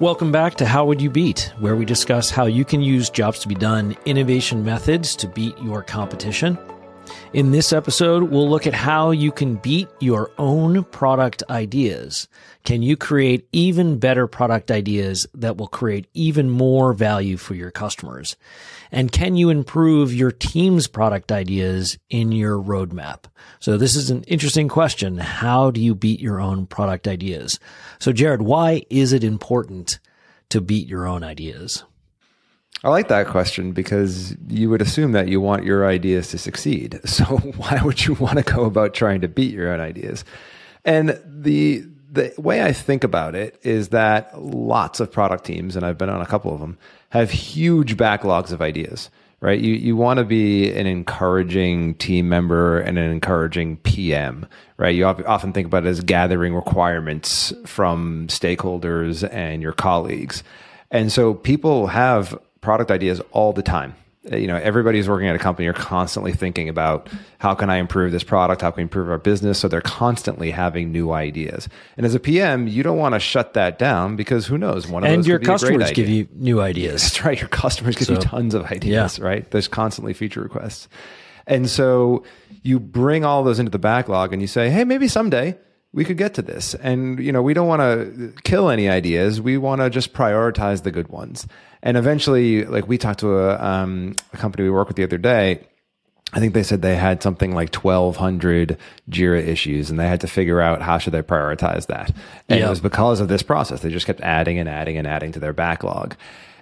Welcome back to How Would You Beat, where we discuss how you can use jobs to be done innovation methods to beat your competition. In this episode, we'll look at how you can beat your own product ideas. Can you create even better product ideas that will create even more value for your customers? And can you improve your team's product ideas in your roadmap? So this is an interesting question. How do you beat your own product ideas? So Jared, why is it important to beat your own ideas? I like that question because you would assume that you want your ideas to succeed. So why would you want to go about trying to beat your own ideas? And the the way I think about it is that lots of product teams, and I've been on a couple of them, have huge backlogs of ideas, right? You, you want to be an encouraging team member and an encouraging PM, right? You often think about it as gathering requirements from stakeholders and your colleagues. And so people have product ideas all the time. Uh, you know everybody's working at a company are constantly thinking about how can i improve this product? How can we improve our business? So they're constantly having new ideas. And as a pm you don't want to shut that down because who knows? One of and your customers give you new ideas. That's right. Your customers give so, you tons of ideas yeah. right? There's constantly feature requests. And so you bring all those into the backlog and you say hey maybe someday we could get to this and you know we don't want to kill any ideas we want to just prioritize the good ones and eventually, like we talked to a, um, a company we work with the other day. I think they said they had something like 1200 Jira issues and they had to figure out how should they prioritize that. And it was because of this process. They just kept adding and adding and adding to their backlog.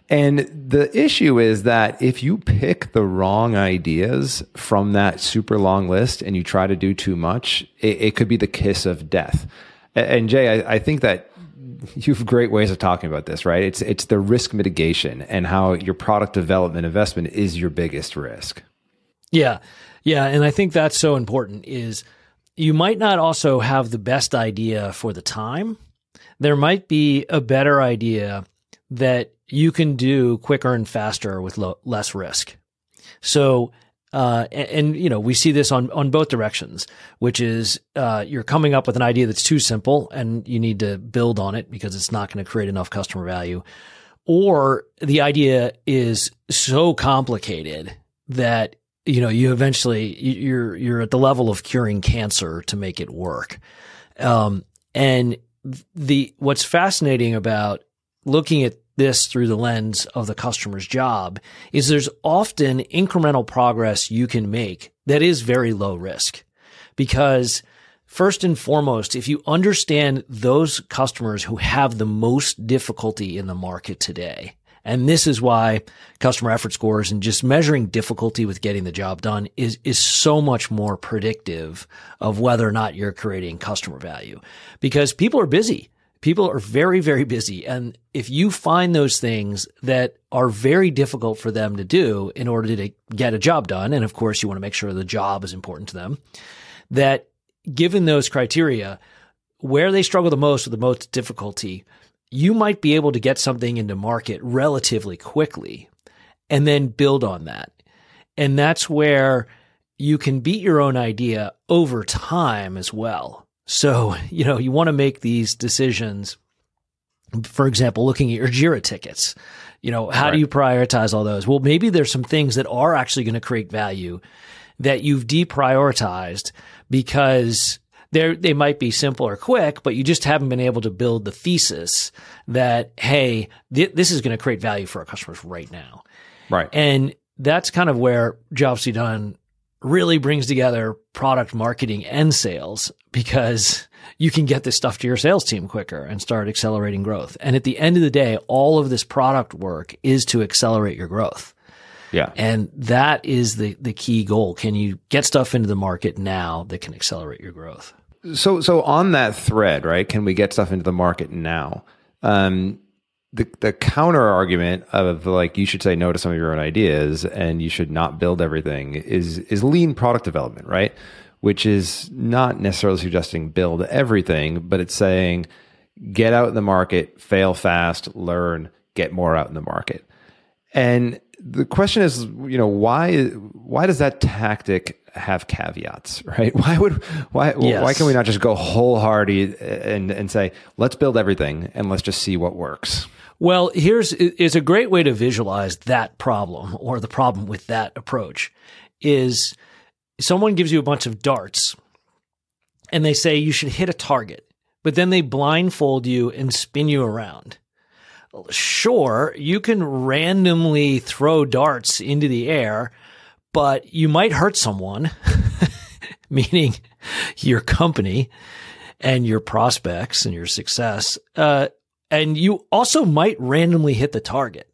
And the issue is that if you pick the wrong ideas from that super long list and you try to do too much, it, it could be the kiss of death. And Jay, I, I think that you have great ways of talking about this, right? It's it's the risk mitigation and how your product development investment is your biggest risk. Yeah. Yeah, and I think that's so important is you might not also have the best idea for the time. There might be a better idea that you can do quicker and faster with lo- less risk. So uh, and, and, you know, we see this on, on both directions, which is, uh, you're coming up with an idea that's too simple and you need to build on it because it's not going to create enough customer value. Or the idea is so complicated that, you know, you eventually, you're, you're at the level of curing cancer to make it work. Um, and the, what's fascinating about looking at this through the lens of the customer's job is there's often incremental progress you can make that is very low risk. Because first and foremost, if you understand those customers who have the most difficulty in the market today, and this is why customer effort scores and just measuring difficulty with getting the job done is, is so much more predictive of whether or not you're creating customer value. Because people are busy people are very, very busy. And if you find those things that are very difficult for them to do in order to get a job done, and of course you want to make sure the job is important to them, that given those criteria, where they struggle the most with the most difficulty, you might be able to get something into market relatively quickly and then build on that. And that's where you can beat your own idea over time as well. So, you know, you want to make these decisions. For example, looking at your Jira tickets, you know, how right. do you prioritize all those? Well, maybe there's some things that are actually going to create value that you've deprioritized because they they might be simple or quick, but you just haven't been able to build the thesis that hey, th- this is going to create value for our customers right now. Right. And that's kind of where Jobs to done really brings together product marketing and sales because you can get this stuff to your sales team quicker and start accelerating growth. And at the end of the day, all of this product work is to accelerate your growth. Yeah. And that is the, the key goal. Can you get stuff into the market now that can accelerate your growth? So, so on that thread, right? Can we get stuff into the market now? Um, the the counter argument of like you should say no to some of your own ideas and you should not build everything is is lean product development, right? Which is not necessarily suggesting build everything, but it's saying get out in the market, fail fast, learn, get more out in the market. And the question is, you know, why why does that tactic have caveats, right? Why would why yes. why can we not just go wholehearted and and say let's build everything and let's just see what works? Well, here's is a great way to visualize that problem or the problem with that approach is someone gives you a bunch of darts and they say you should hit a target, but then they blindfold you and spin you around. Sure, you can randomly throw darts into the air, but you might hurt someone, meaning your company and your prospects and your success. Uh, and you also might randomly hit the target,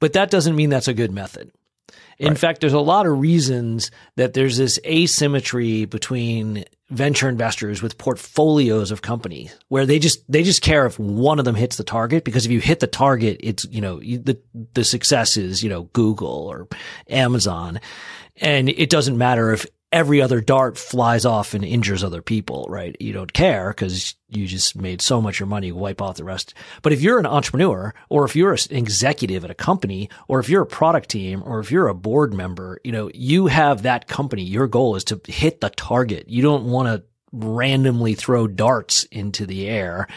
but that doesn't mean that's a good method. In right. fact, there's a lot of reasons that there's this asymmetry between venture investors with portfolios of companies where they just they just care if one of them hits the target because if you hit the target it's you know the the success is you know Google or Amazon and it doesn't matter if every other dart flies off and injures other people, right? You don't care because you just made so much your money, wipe off the rest. But if you're an entrepreneur or if you're an executive at a company or if you're a product team or if you're a board member, you know, you have that company. Your goal is to hit the target. You don't want to randomly throw darts into the air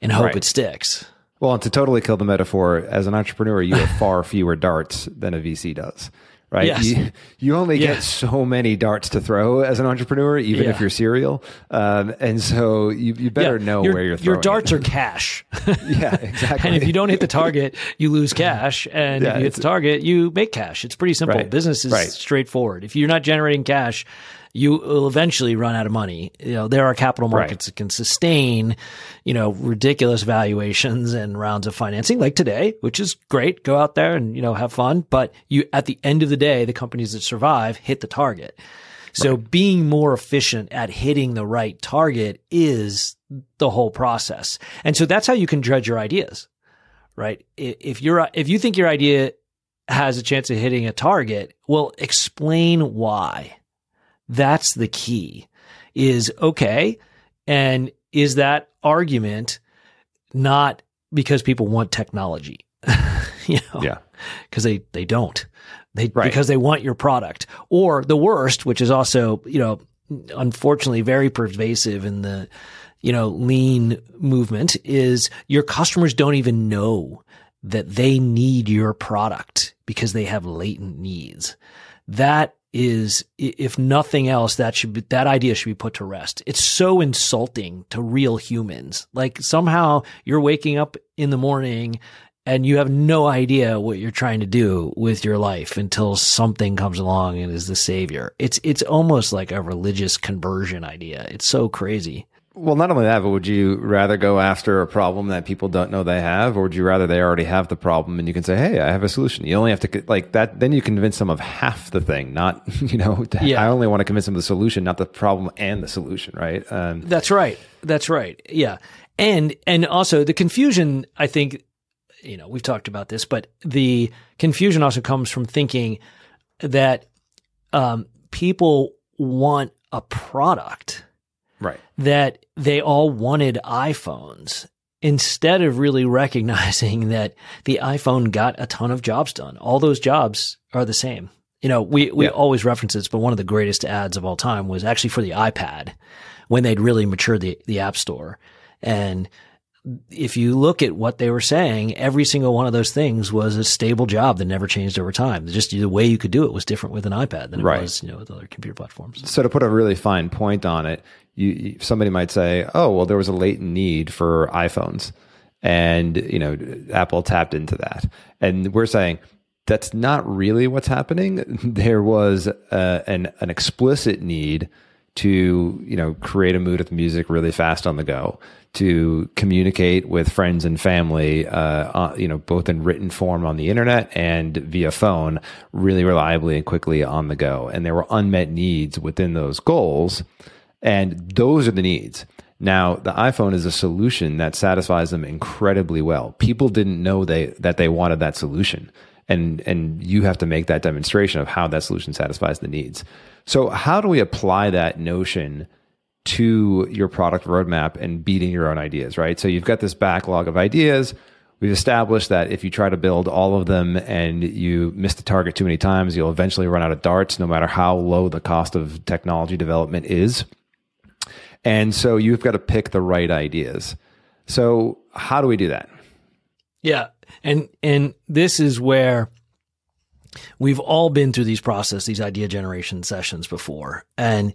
and hope right. it sticks. Well, and to totally kill the metaphor, as an entrepreneur, you have far fewer darts than a VC does right? Yes. You, you only get so many darts to throw as an entrepreneur, even yeah. if you're serial. Um, and so you, you better yeah. know your, where you're throwing. Your darts it. are cash. yeah, exactly. and if you don't hit the target, you lose cash. And yeah, if you hit the target, you make cash. It's pretty simple. Right. Business is right. straightforward. If you're not generating cash, you will eventually run out of money. You know, there are capital markets right. that can sustain, you know, ridiculous valuations and rounds of financing like today, which is great. Go out there and, you know, have fun. But you, at the end of the day, the companies that survive hit the target. So right. being more efficient at hitting the right target is the whole process. And so that's how you can judge your ideas, right? If you're, if you think your idea has a chance of hitting a target, well, explain why. That's the key is okay. And is that argument not because people want technology? you know? Yeah. Cause they, they don't. They, right. because they want your product or the worst, which is also, you know, unfortunately very pervasive in the, you know, lean movement is your customers don't even know that they need your product because they have latent needs. That is if nothing else that should be, that idea should be put to rest. It's so insulting to real humans. Like somehow you're waking up in the morning and you have no idea what you're trying to do with your life until something comes along and is the savior. It's it's almost like a religious conversion idea. It's so crazy well, not only that, but would you rather go after a problem that people don't know they have, or would you rather they already have the problem and you can say, "Hey, I have a solution." You only have to like that. Then you convince them of half the thing, not you know. Yeah. I only want to convince them of the solution, not the problem and the solution. Right. Um, That's right. That's right. Yeah, and and also the confusion. I think you know we've talked about this, but the confusion also comes from thinking that um, people want a product Right. That they all wanted iPhones instead of really recognizing that the iPhone got a ton of jobs done. All those jobs are the same. You know, we, we yeah. always reference this, but one of the greatest ads of all time was actually for the iPad when they'd really matured the, the App Store. And if you look at what they were saying, every single one of those things was a stable job that never changed over time. Just the way you could do it was different with an iPad than it right. was, you know, with other computer platforms. So to put a really fine point on it, you, somebody might say, "Oh, well, there was a latent need for iPhones." And, you know, Apple tapped into that. And we're saying that's not really what's happening. There was uh, an an explicit need to you know create a mood with music really fast on the go to communicate with friends and family uh, uh, you know both in written form on the internet and via phone really reliably and quickly on the go. And there were unmet needs within those goals and those are the needs. Now the iphone is a solution that satisfies them incredibly well. People didn't know they that they wanted that solution and and you have to make that demonstration of how that solution satisfies the needs so, how do we apply that notion to your product roadmap and beating your own ideas, right? So, you've got this backlog of ideas. We've established that if you try to build all of them and you miss the target too many times, you'll eventually run out of darts, no matter how low the cost of technology development is. And so, you've got to pick the right ideas. So, how do we do that? Yeah. And, and this is where we've all been through these process, these idea generation sessions before. And,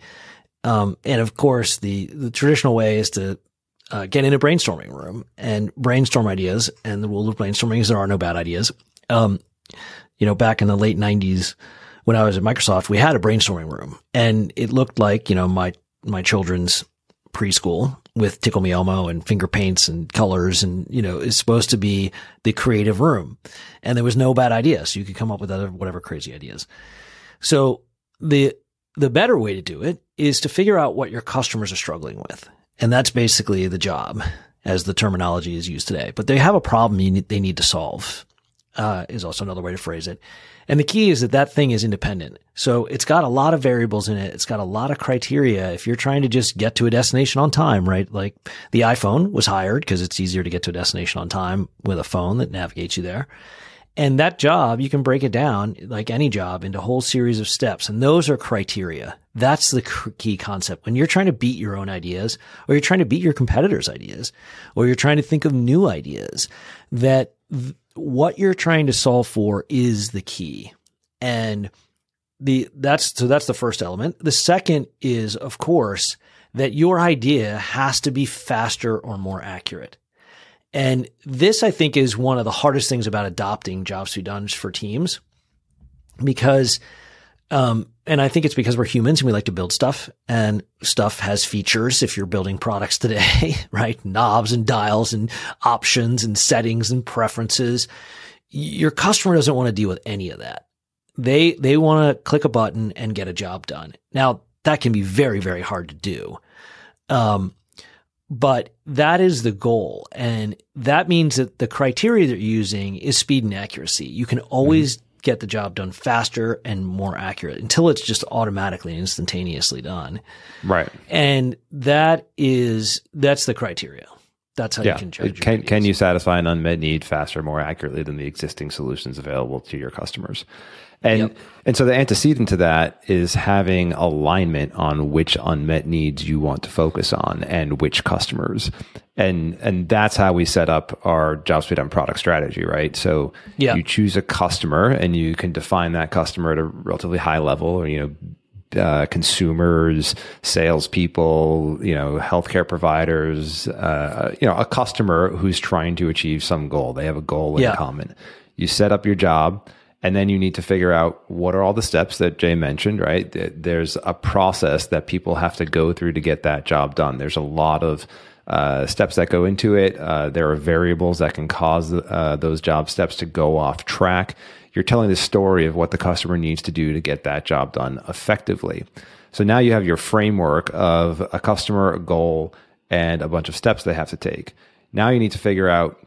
um, and of course, the, the traditional way is to uh, get in a brainstorming room and brainstorm ideas. And the rule of brainstorming is there are no bad ideas. Um, you know, back in the late nineties, when I was at Microsoft, we had a brainstorming room and it looked like, you know, my, my children's preschool with Tickle Me Elmo and finger paints and colors and, you know, is supposed to be the creative room. And there was no bad idea. So you could come up with whatever crazy ideas. So the, the better way to do it is to figure out what your customers are struggling with. And that's basically the job as the terminology is used today. But they have a problem need, they need to solve, uh, is also another way to phrase it. And the key is that that thing is independent. So it's got a lot of variables in it. It's got a lot of criteria. If you're trying to just get to a destination on time, right? Like the iPhone was hired because it's easier to get to a destination on time with a phone that navigates you there. And that job, you can break it down like any job into a whole series of steps. And those are criteria. That's the key concept. When you're trying to beat your own ideas or you're trying to beat your competitors' ideas or you're trying to think of new ideas that th- what you're trying to solve for is the key. And the, that's, so that's the first element. The second is, of course, that your idea has to be faster or more accurate. And this, I think, is one of the hardest things about adopting jobs to be done for teams because, um, and I think it's because we're humans and we like to build stuff and stuff has features. If you're building products today, right? Knobs and dials and options and settings and preferences. Your customer doesn't want to deal with any of that. They, they want to click a button and get a job done. Now that can be very, very hard to do. Um, but that is the goal. And that means that the criteria that you're using is speed and accuracy. You can always mm-hmm. get the job done faster and more accurate until it's just automatically and instantaneously done. Right. And that is, that's the criteria. That's how yeah. you can judge. Can, can you satisfy an unmet need faster, more accurately than the existing solutions available to your customers? And yep. and so the antecedent to that is having alignment on which unmet needs you want to focus on and which customers. And and that's how we set up our job speed on product strategy, right? So yeah. you choose a customer and you can define that customer at a relatively high level or you know uh, consumers, salespeople, you know, healthcare providers, uh, you know, a customer who's trying to achieve some goal. They have a goal in yeah. common. You set up your job and then you need to figure out what are all the steps that Jay mentioned, right? There's a process that people have to go through to get that job done. There's a lot of uh, steps that go into it. Uh, there are variables that can cause uh, those job steps to go off track. You're telling the story of what the customer needs to do to get that job done effectively. So now you have your framework of a customer, a goal, and a bunch of steps they have to take. Now you need to figure out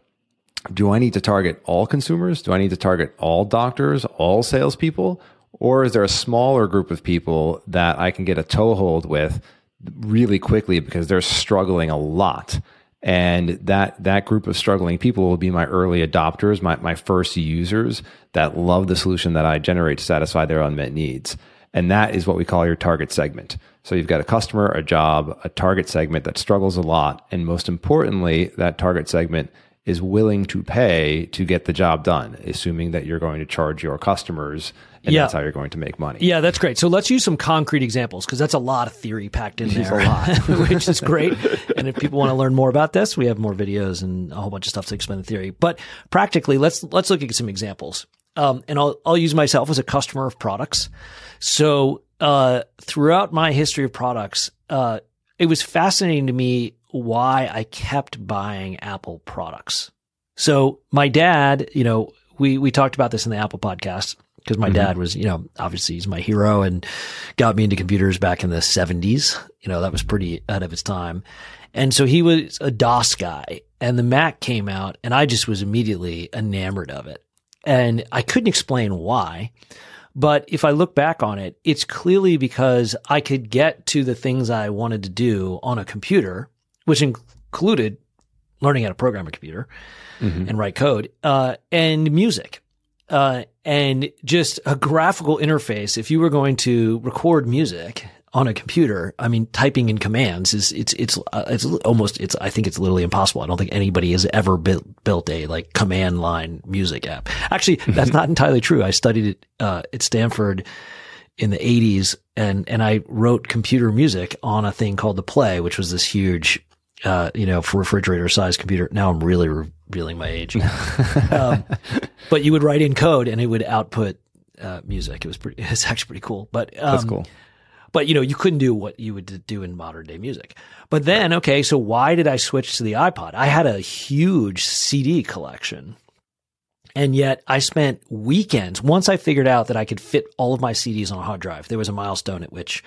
do I need to target all consumers? Do I need to target all doctors, all salespeople? Or is there a smaller group of people that I can get a toehold with really quickly because they're struggling a lot? And that, that group of struggling people will be my early adopters, my, my first users that love the solution that I generate to satisfy their unmet needs. And that is what we call your target segment. So you've got a customer, a job, a target segment that struggles a lot. And most importantly, that target segment is willing to pay to get the job done, assuming that you're going to charge your customers and yeah. that's how you're going to make money. Yeah, that's great. So let's use some concrete examples because that's a lot of theory packed in there, a lot. which is great. and if people want to learn more about this, we have more videos and a whole bunch of stuff to explain the theory. But practically, let's let's look at some examples. Um, and I'll I'll use myself as a customer of products. So uh, throughout my history of products, uh, it was fascinating to me why I kept buying Apple products. So my dad, you know, we, we talked about this in the Apple podcast because my mm-hmm. dad was, you know, obviously he's my hero and got me into computers back in the seventies. You know, that was pretty ahead of its time. And so he was a DOS guy and the Mac came out and I just was immediately enamored of it. And I couldn't explain why. But if I look back on it, it's clearly because I could get to the things I wanted to do on a computer, which included learning how to program a computer mm-hmm. and write code, uh, and music. Uh, and just a graphical interface. If you were going to record music on a computer, I mean, typing in commands is it's it's uh, it's almost it's I think it's literally impossible. I don't think anybody has ever built built a like command line music app. Actually, that's not entirely true. I studied it uh, at Stanford in the 80s and and I wrote computer music on a thing called the Play, which was this huge uh, you know, for refrigerator sized computer. Now I'm really revealing my age. um, but you would write in code and it would output uh, music. It was pretty, it's actually pretty cool. But, um, that's cool. But you know, you couldn't do what you would do in modern day music. But then, okay, so why did I switch to the iPod? I had a huge CD collection. And yet I spent weekends once I figured out that I could fit all of my CDs on a hard drive. There was a milestone at which,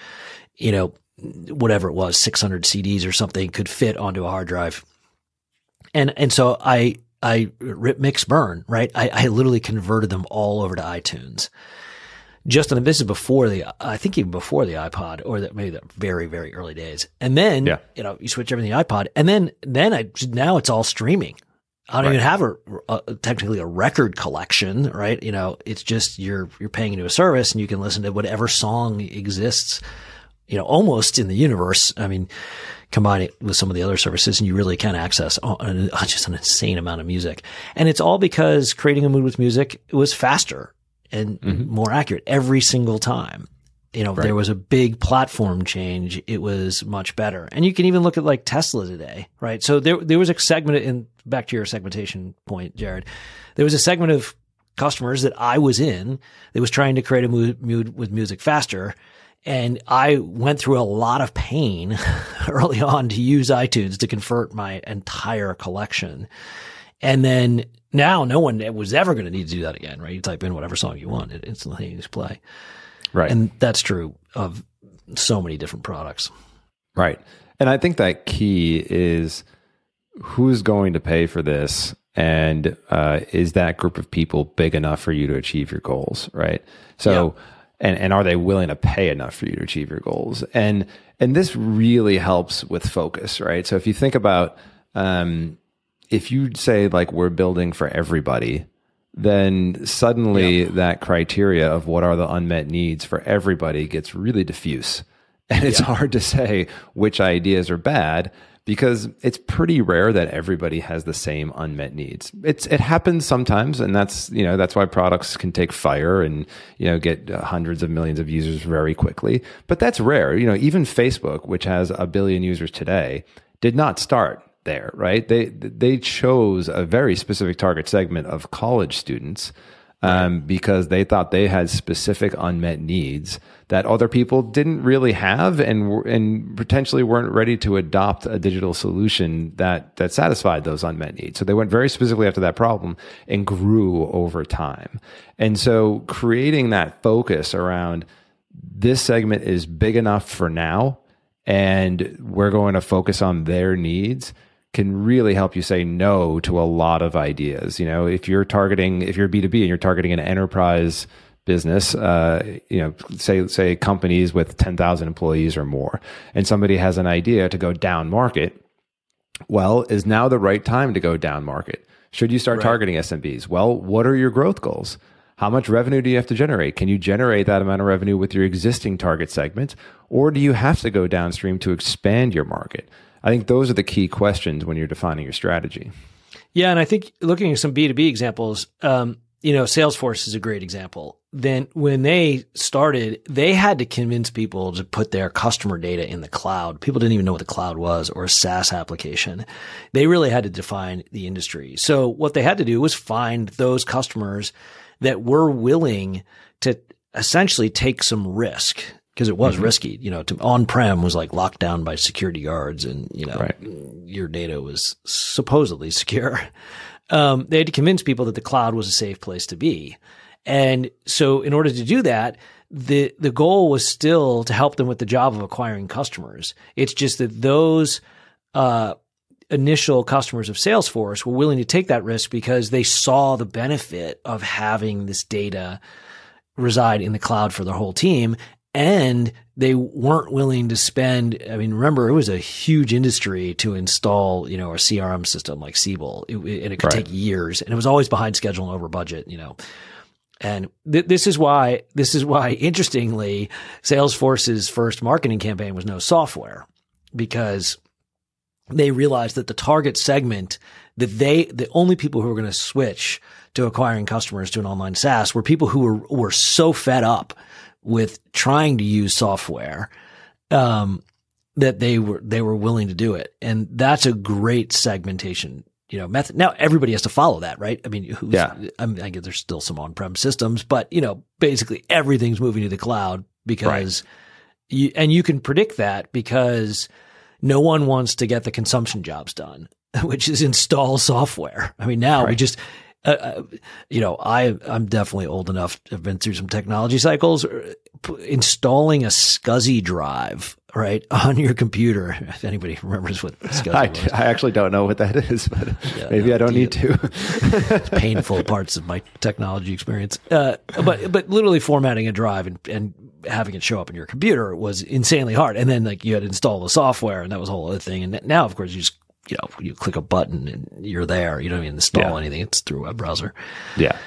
you know, whatever it was, 600 CDs or something could fit onto a hard drive. And, and so I, I rip mix burn, right? I, I literally converted them all over to iTunes. Just and this is before the, I think even before the iPod or that maybe the very, very early days. And then, yeah. you know, you switch everything to the iPod and then, then I, now it's all streaming. I don't right. even have a, a, technically a record collection, right? You know, it's just you're you're paying into a service and you can listen to whatever song exists you know, almost in the universe. I mean, combine it with some of the other services and you really can access just an insane amount of music. And it's all because creating a mood with music was faster and mm-hmm. more accurate every single time. You know, right. there was a big platform change. It was much better. And you can even look at like Tesla today, right? So there, there was a segment in back to your segmentation point, Jared. There was a segment of customers that I was in that was trying to create a mood, mood with music faster and I went through a lot of pain early on to use iTunes to convert my entire collection. And then now no one was ever going to need to do that again, right? You type in whatever song you want, it instantly just play. Right. And that's true of so many different products. Right. And I think that key is who's going to pay for this and uh, is that group of people big enough for you to achieve your goals, right? So yeah and and are they willing to pay enough for you to achieve your goals and and this really helps with focus right so if you think about um, if you say like we're building for everybody then suddenly yeah. that criteria of what are the unmet needs for everybody gets really diffuse and it's yeah. hard to say which ideas are bad because it's pretty rare that everybody has the same unmet needs. It's it happens sometimes, and that's you know that's why products can take fire and you know get uh, hundreds of millions of users very quickly. But that's rare. You know, even Facebook, which has a billion users today, did not start there. Right? They they chose a very specific target segment of college students um, because they thought they had specific unmet needs that other people didn't really have and and potentially weren't ready to adopt a digital solution that that satisfied those unmet needs. So they went very specifically after that problem and grew over time. And so creating that focus around this segment is big enough for now and we're going to focus on their needs can really help you say no to a lot of ideas. You know, if you're targeting, if you're B2B and you're targeting an enterprise business, uh, you know, say, say companies with 10,000 employees or more, and somebody has an idea to go down market, well, is now the right time to go down market? Should you start right. targeting SMBs? Well, what are your growth goals? How much revenue do you have to generate? Can you generate that amount of revenue with your existing target segment? Or do you have to go downstream to expand your market? I think those are the key questions when you're defining your strategy. Yeah, and I think looking at some B two B examples, um, you know, Salesforce is a great example. Then when they started, they had to convince people to put their customer data in the cloud. People didn't even know what the cloud was or a SaaS application. They really had to define the industry. So what they had to do was find those customers that were willing to essentially take some risk because it was mm-hmm. risky. You know, to on-prem was like locked down by security guards, and you know, right. your data was supposedly secure. Um, they had to convince people that the cloud was a safe place to be, and so in order to do that, the the goal was still to help them with the job of acquiring customers. It's just that those uh, initial customers of Salesforce were willing to take that risk because they saw the benefit of having this data reside in the cloud for their whole team and they weren't willing to spend. I mean, remember it was a huge industry to install, you know, a CRM system like Siebel, it, and it could right. take years, and it was always behind schedule and over budget, you know. And th- this is why, this is why, interestingly, Salesforce's first marketing campaign was no software because they realized that the target segment that they, the only people who were going to switch to acquiring customers to an online SaaS were people who were, were so fed up with trying to use software, um, that they were, they were willing to do it. And that's a great segmentation you know, method. Now everybody has to follow that, right? I mean, who's, yeah. I mean, I guess there's still some on-prem systems, but you know, basically everything's moving to the cloud because right. you, and you can predict that because no one wants to get the consumption jobs done, which is install software. I mean, now right. we just, uh, uh, you know, I, I'm definitely old enough to have been through some technology cycles. Installing a SCSI drive right on your computer. If anybody remembers what SCSI I, was. I actually don't know what that is, but yeah, maybe no, I don't need to. painful parts of my technology experience. Uh, but but literally formatting a drive and, and having it show up in your computer was insanely hard. And then like you had to install the software, and that was a whole other thing. And now, of course, you just you know, you click a button and you're there. You don't even install yeah. anything. It's through a web browser. Yeah.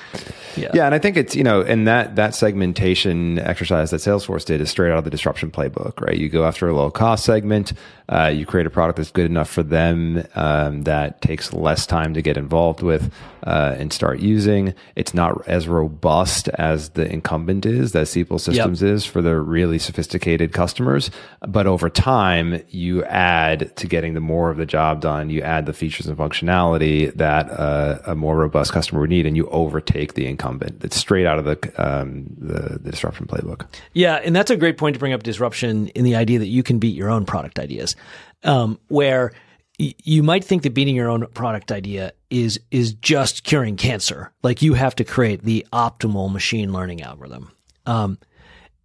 Yeah. Yeah. And I think it's, you know, and that, that segmentation exercise that Salesforce did is straight out of the disruption playbook, right? You go after a low cost segment. Uh, you create a product that's good enough for them um, that takes less time to get involved with uh, and start using. It's not as robust as the incumbent is, that Siebel Systems yep. is for the really sophisticated customers. But over time, you add to getting the more of the job done, you add the features and functionality that uh, a more robust customer would need, and you overtake the incumbent. It's straight out of the, um, the, the disruption playbook. Yeah, and that's a great point to bring up disruption in the idea that you can beat your own product ideas um, where you might think that beating your own product idea is is just curing cancer. Like you have to create the optimal machine learning algorithm. Um,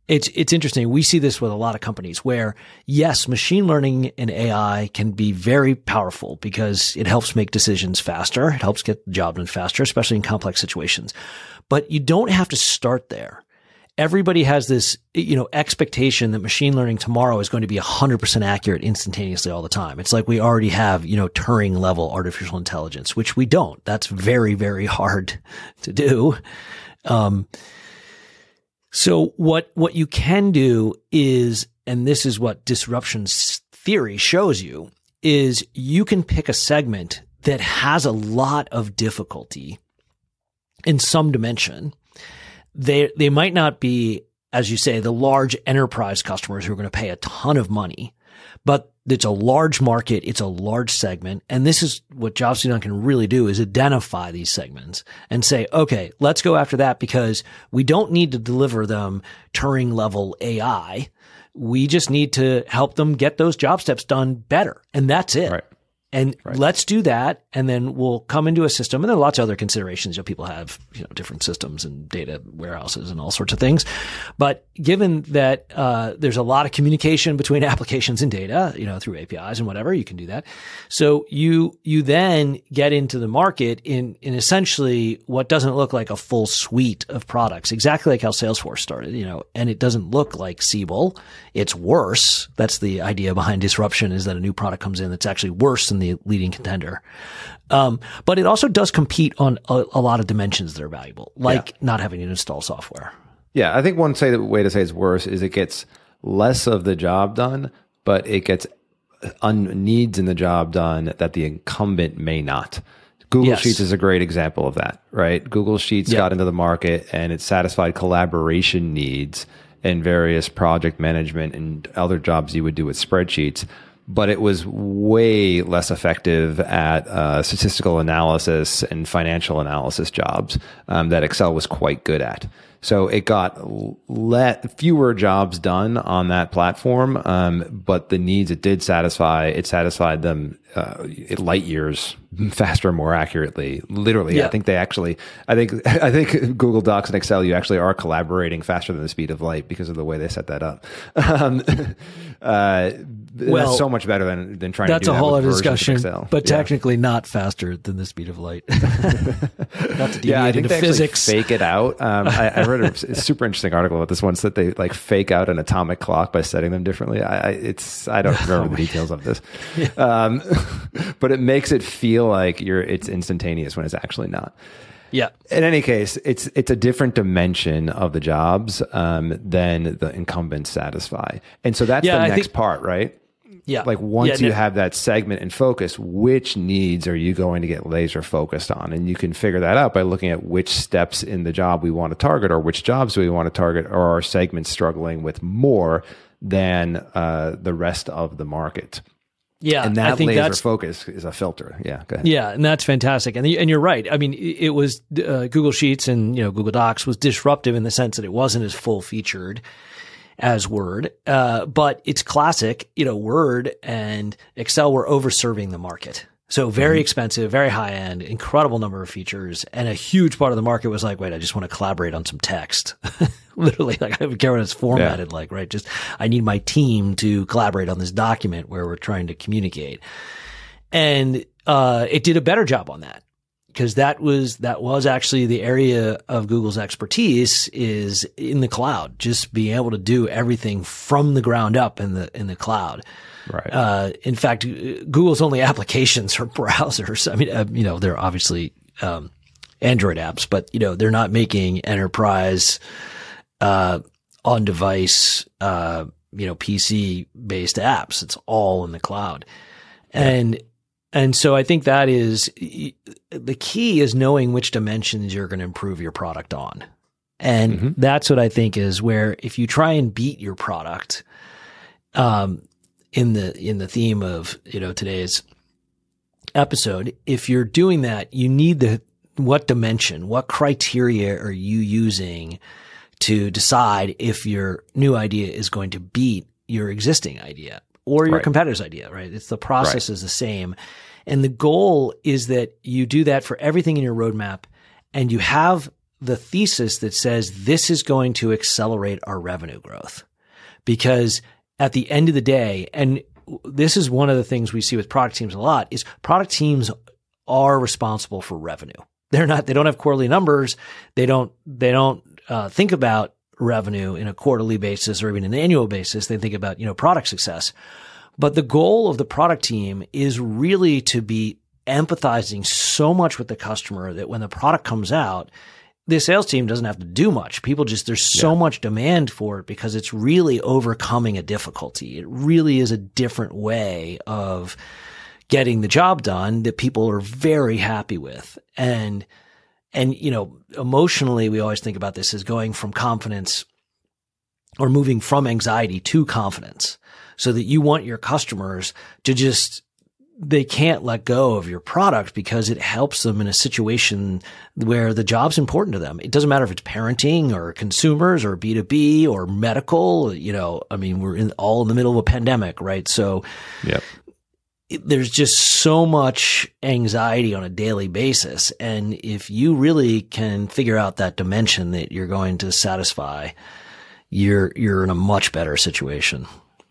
it's it's interesting. We see this with a lot of companies where yes, machine learning and AI can be very powerful because it helps make decisions faster. It helps get the job done faster, especially in complex situations. But you don't have to start there everybody has this, you know, expectation that machine learning tomorrow is going to be 100% accurate instantaneously all the time. It's like we already have, you know, Turing level artificial intelligence, which we don't. That's very, very hard to do. Um, so what, what you can do is, and this is what disruption theory shows you, is you can pick a segment that has a lot of difficulty in some dimension they they might not be, as you say, the large enterprise customers who are going to pay a ton of money, but it's a large market, it's a large segment, and this is what JobSDon can really do is identify these segments and say, okay, let's go after that because we don't need to deliver them Turing level AI. We just need to help them get those job steps done better. And that's it. Right. And right. let's do that. And then we'll come into a system. And there are lots of other considerations. You know, people have, you know, different systems and data warehouses and all sorts of things. But given that, uh, there's a lot of communication between applications and data, you know, through APIs and whatever, you can do that. So you, you then get into the market in, in essentially what doesn't look like a full suite of products, exactly like how Salesforce started, you know, and it doesn't look like Siebel. It's worse. That's the idea behind disruption is that a new product comes in that's actually worse than the the leading contender. Um, but it also does compete on a, a, lot of dimensions that are valuable, like yeah. not having to install software. Yeah, I think one say the way to say it's worse is it gets less of the job done, but it gets un- needs in the job done that the incumbent may not. Google yes. Sheets is a great example of that, right? Google Sheets yep. got into the market and it satisfied collaboration needs and various project management and other jobs you would do with spreadsheets but it was way less effective at uh, statistical analysis and financial analysis jobs um, that Excel was quite good at. So it got let fewer jobs done on that platform, um, but the needs it did satisfy, it satisfied them uh, light years faster, more accurately. Literally, yeah. I think they actually, I think, I think Google Docs and Excel, you actually are collaborating faster than the speed of light because of the way they set that up. Um, uh, well, that's so much better than than trying that's to do a whole other discussion, but yeah. technically not faster than the speed of light. not to deviate yeah, I think into physics. Fake it out. Um, I, I, read a super interesting article about this once that they like fake out an atomic clock by setting them differently. I, I it's I don't remember the details of this, yeah. um, but it makes it feel like you're it's instantaneous when it's actually not. Yeah. In any case, it's it's a different dimension of the jobs um, than the incumbents satisfy, and so that's Yeah, the I next think- part, right? Yeah. Like once Yeah, you have that segment and focus, which needs are you going to get laser focused on? And you can figure that out by looking at which steps in the job we want to target, or which jobs we want to target, or our segments struggling with more than uh, the rest of the market? yeah. And I that think laser that's focus is a filter. Yeah, go ahead. Yeah, and that's fantastic. And and you're right. I mean, it it was uh, Google Sheets and you know Google Docs was disruptive in the sense that it wasn't as full featured as Word, uh, but it's classic. You know, Word and Excel were overserving the market. So very expensive, very high end, incredible number of features, and a huge part of the market was like, wait, I just want to collaborate on some text. Literally, like I don't care what it's formatted like, right? Just I need my team to collaborate on this document where we're trying to communicate and uh, it did a better job on that because that was that was actually the area of Google's expertise is in the cloud, just being able to do everything from the ground up in the in the cloud. Right. Uh, in fact, Google's only applications are browsers. I mean, uh, you know, they're obviously um, Android apps, but you know, they're not making enterprise uh, on device, uh, you know, PC based apps. It's all in the cloud. And, and so I think that is the key is knowing which dimensions you're going to improve your product on. And Mhm. that's what I think is where if you try and beat your product, um, in the, in the theme of, you know, today's episode, if you're doing that, you need the, what dimension, what criteria are you using to decide if your new idea is going to beat your existing idea or your Right. competitor's idea, right? It's the process is the same. And the goal is that you do that for everything in your roadmap and you have the thesis that says this is going to accelerate our revenue growth. Because at the end of the day, and this is one of the things we see with product teams a lot is product teams are responsible for revenue. They're not, they don't have quarterly numbers. They don't, they don't uh, think about revenue in a quarterly basis or even an annual basis. They think about, you know, product success. But the goal of the product team is really to be empathizing so much with the customer that when the product comes out, the sales team doesn't have to do much. People just, there's so much demand for it because it's really overcoming a difficulty. It really is a different way of getting the job done that people are very happy with. And, and, you know, emotionally, we always think about this as going from confidence or moving from anxiety to confidence so that you want your customers to just they can't let go of your product because it helps them in a situation where the job's important to them. It doesn't matter if it's parenting or consumers or B2B or medical, you know, I mean, we're in all in the middle of a pandemic, right? So Yep. it- there's just so much anxiety on a daily basis. And if you really can figure out that dimension that you're going to satisfy, you're, you're in a much better situation.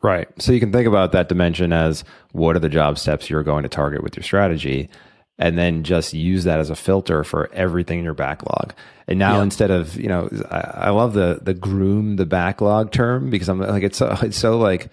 Right. So you can think about that dimension as what are the job steps you're going to target with your strategy, and then just use that as a filter for everything in your backlog. And now Yeah. instead of you know, I, I love the the groom the backlog term because I'm like it's so it's so like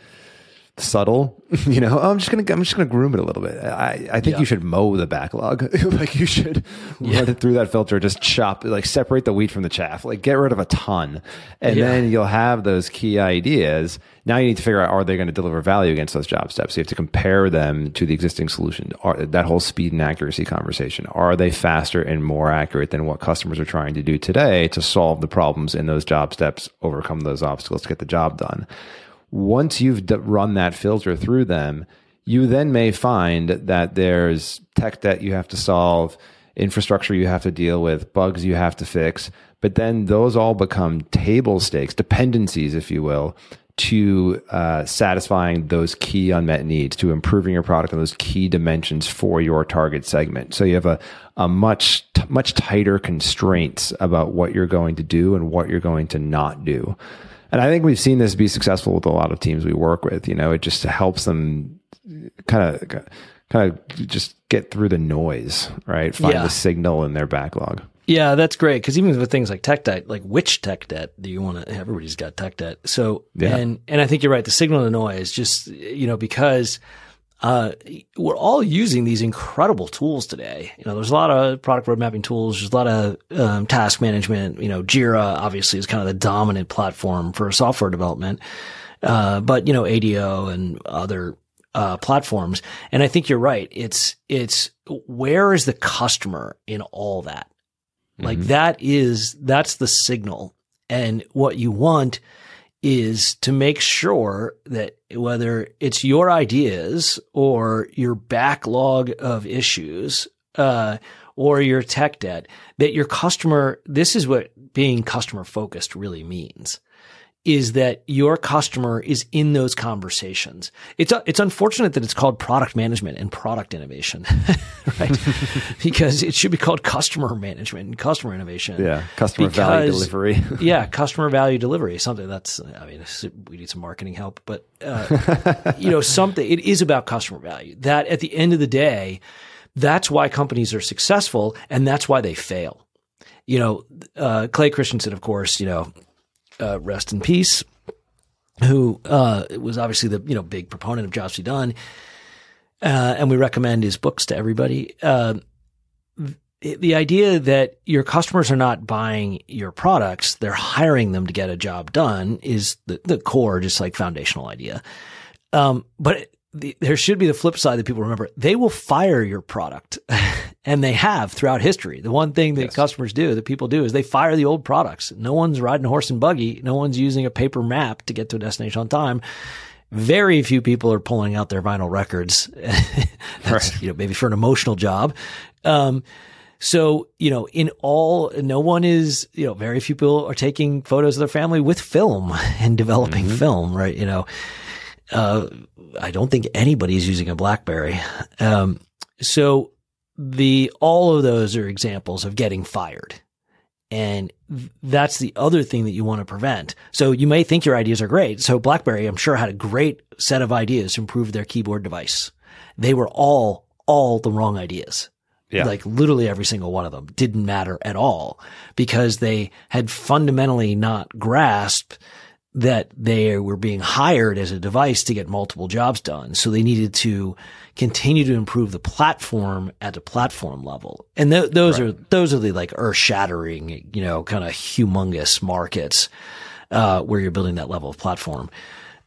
subtle. You know, I'm just gonna I'm just gonna groom it a little bit. I I think Yeah. you should mow the backlog. like you should run it through that filter, just chop like separate the wheat from the chaff. Like get rid of a ton, and Yeah. then you'll have those key ideas. Now you need to figure out are they going to deliver value against those job steps. So you have to compare them to the existing solution. Are, that whole speed and accuracy conversation. Are they faster and more accurate than what customers are trying to do today to solve the problems in those job steps, overcome those obstacles to get the job done? Once you've run that filter through them, you then may find that there's tech debt you have to solve, infrastructure you have to deal with, bugs you have to fix. But then those all become table stakes, dependencies, if you will, to uh, satisfying those key unmet needs, to improving your product on those key dimensions for your target segment. So you have a, a much, t- much tighter constraints about what you're going to do and what you're going to not do. And I think we've seen this be successful with a lot of teams we work with. You know, it just helps them kind of kind of just get through the noise, right? Find Yeah. the signal in their backlog. Yeah, that's great. Because even with things like tech debt, like which tech debt do you want to? Everybody's got tech debt. So Yeah. and and I think you're right. The signal to noise, just you know, because uh, we're all using these incredible tools today. You know, there's a lot of product road mapping tools. There's a lot of um, task management. You know, Jira obviously is kind of the dominant platform for software development. Uh, but you know, ADO and other uh, platforms. And I think you're right. It's it's where is the customer in all that? Like mm-hmm. that is that's the signal. And what you want is to make sure that whether it's your ideas or your backlog of issues, uh, or your tech debt, that your customer, this is what being customer focused really means is that your customer is in those conversations. It's it's unfortunate that it's called product management and product innovation, right? because it should be called customer management and customer innovation. Yeah, customer because, value delivery. yeah, customer value delivery. Something that's I mean we need some marketing help, but uh, you know something. It is about customer value. That at the end of the day, that's why companies are successful, and that's why they fail. You know, uh, Clay Christensen, of course, you know uh, rest in peace, who uh, was obviously the you know big proponent of to be uh, and we recommend his books to everybody. Uh, the idea that your customers are not buying your products, they're hiring them to get a job done is the, the core, just like foundational idea. Um, but the, there should be the flip side that people remember. They will fire your product, and they have throughout history. The one thing that yes. customers do, that people do, is they fire the old products. No one's riding a horse and buggy. No one's using a paper map to get to a destination on time. Very few people are pulling out their vinyl records. That's, right. you know, maybe for an emotional job. Um, so, you know, in all, no one is, you know, very few people are taking photos of their family with film and developing mm-hmm. film, right? You know, uh, I don't think anybody's using a BlackBerry. Um, so the all of those are examples of getting fired. And that's the other thing that you want to prevent. So you may think your ideas are great. So BlackBerry, I'm sure, had a great set of ideas to improve their keyboard device. They were all, all the wrong ideas. Yeah. Like literally every single one of them didn't matter at all because they had fundamentally not grasped that they were being hired as a device to get multiple jobs done. So they needed to continue to improve the platform at the platform level. And th- those right. are, those are the like earth shattering, you know, kind of humongous markets, uh, where you're building that level of platform.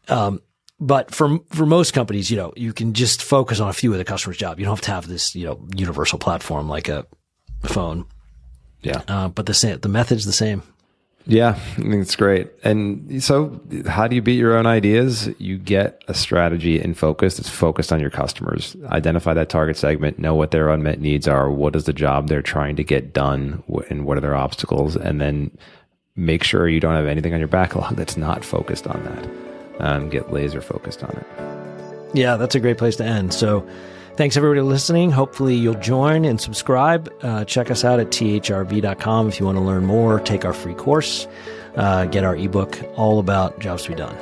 Um, but for, for most companies, you know, you can just focus on a few of the customer's job. You don't have to have this, you know, universal platform like a phone. Yeah. Uh, but the same, the method's the same. Yeah, I think it's great. And so, how do you beat your own ideas? You get a strategy and focus that's focused on your customers. Identify that target segment, know what their unmet needs are, what is the job they're trying to get done, and what are their obstacles, and then make sure you don't have anything on your backlog that's not focused on that. Um, get laser focused on it. Yeah, that's a great place to end. So, Thanks everybody listening. Hopefully you'll join and subscribe. Uh, check us out at thrv.com if you want to learn more, take our free course, uh, get our ebook all about jobs to be done.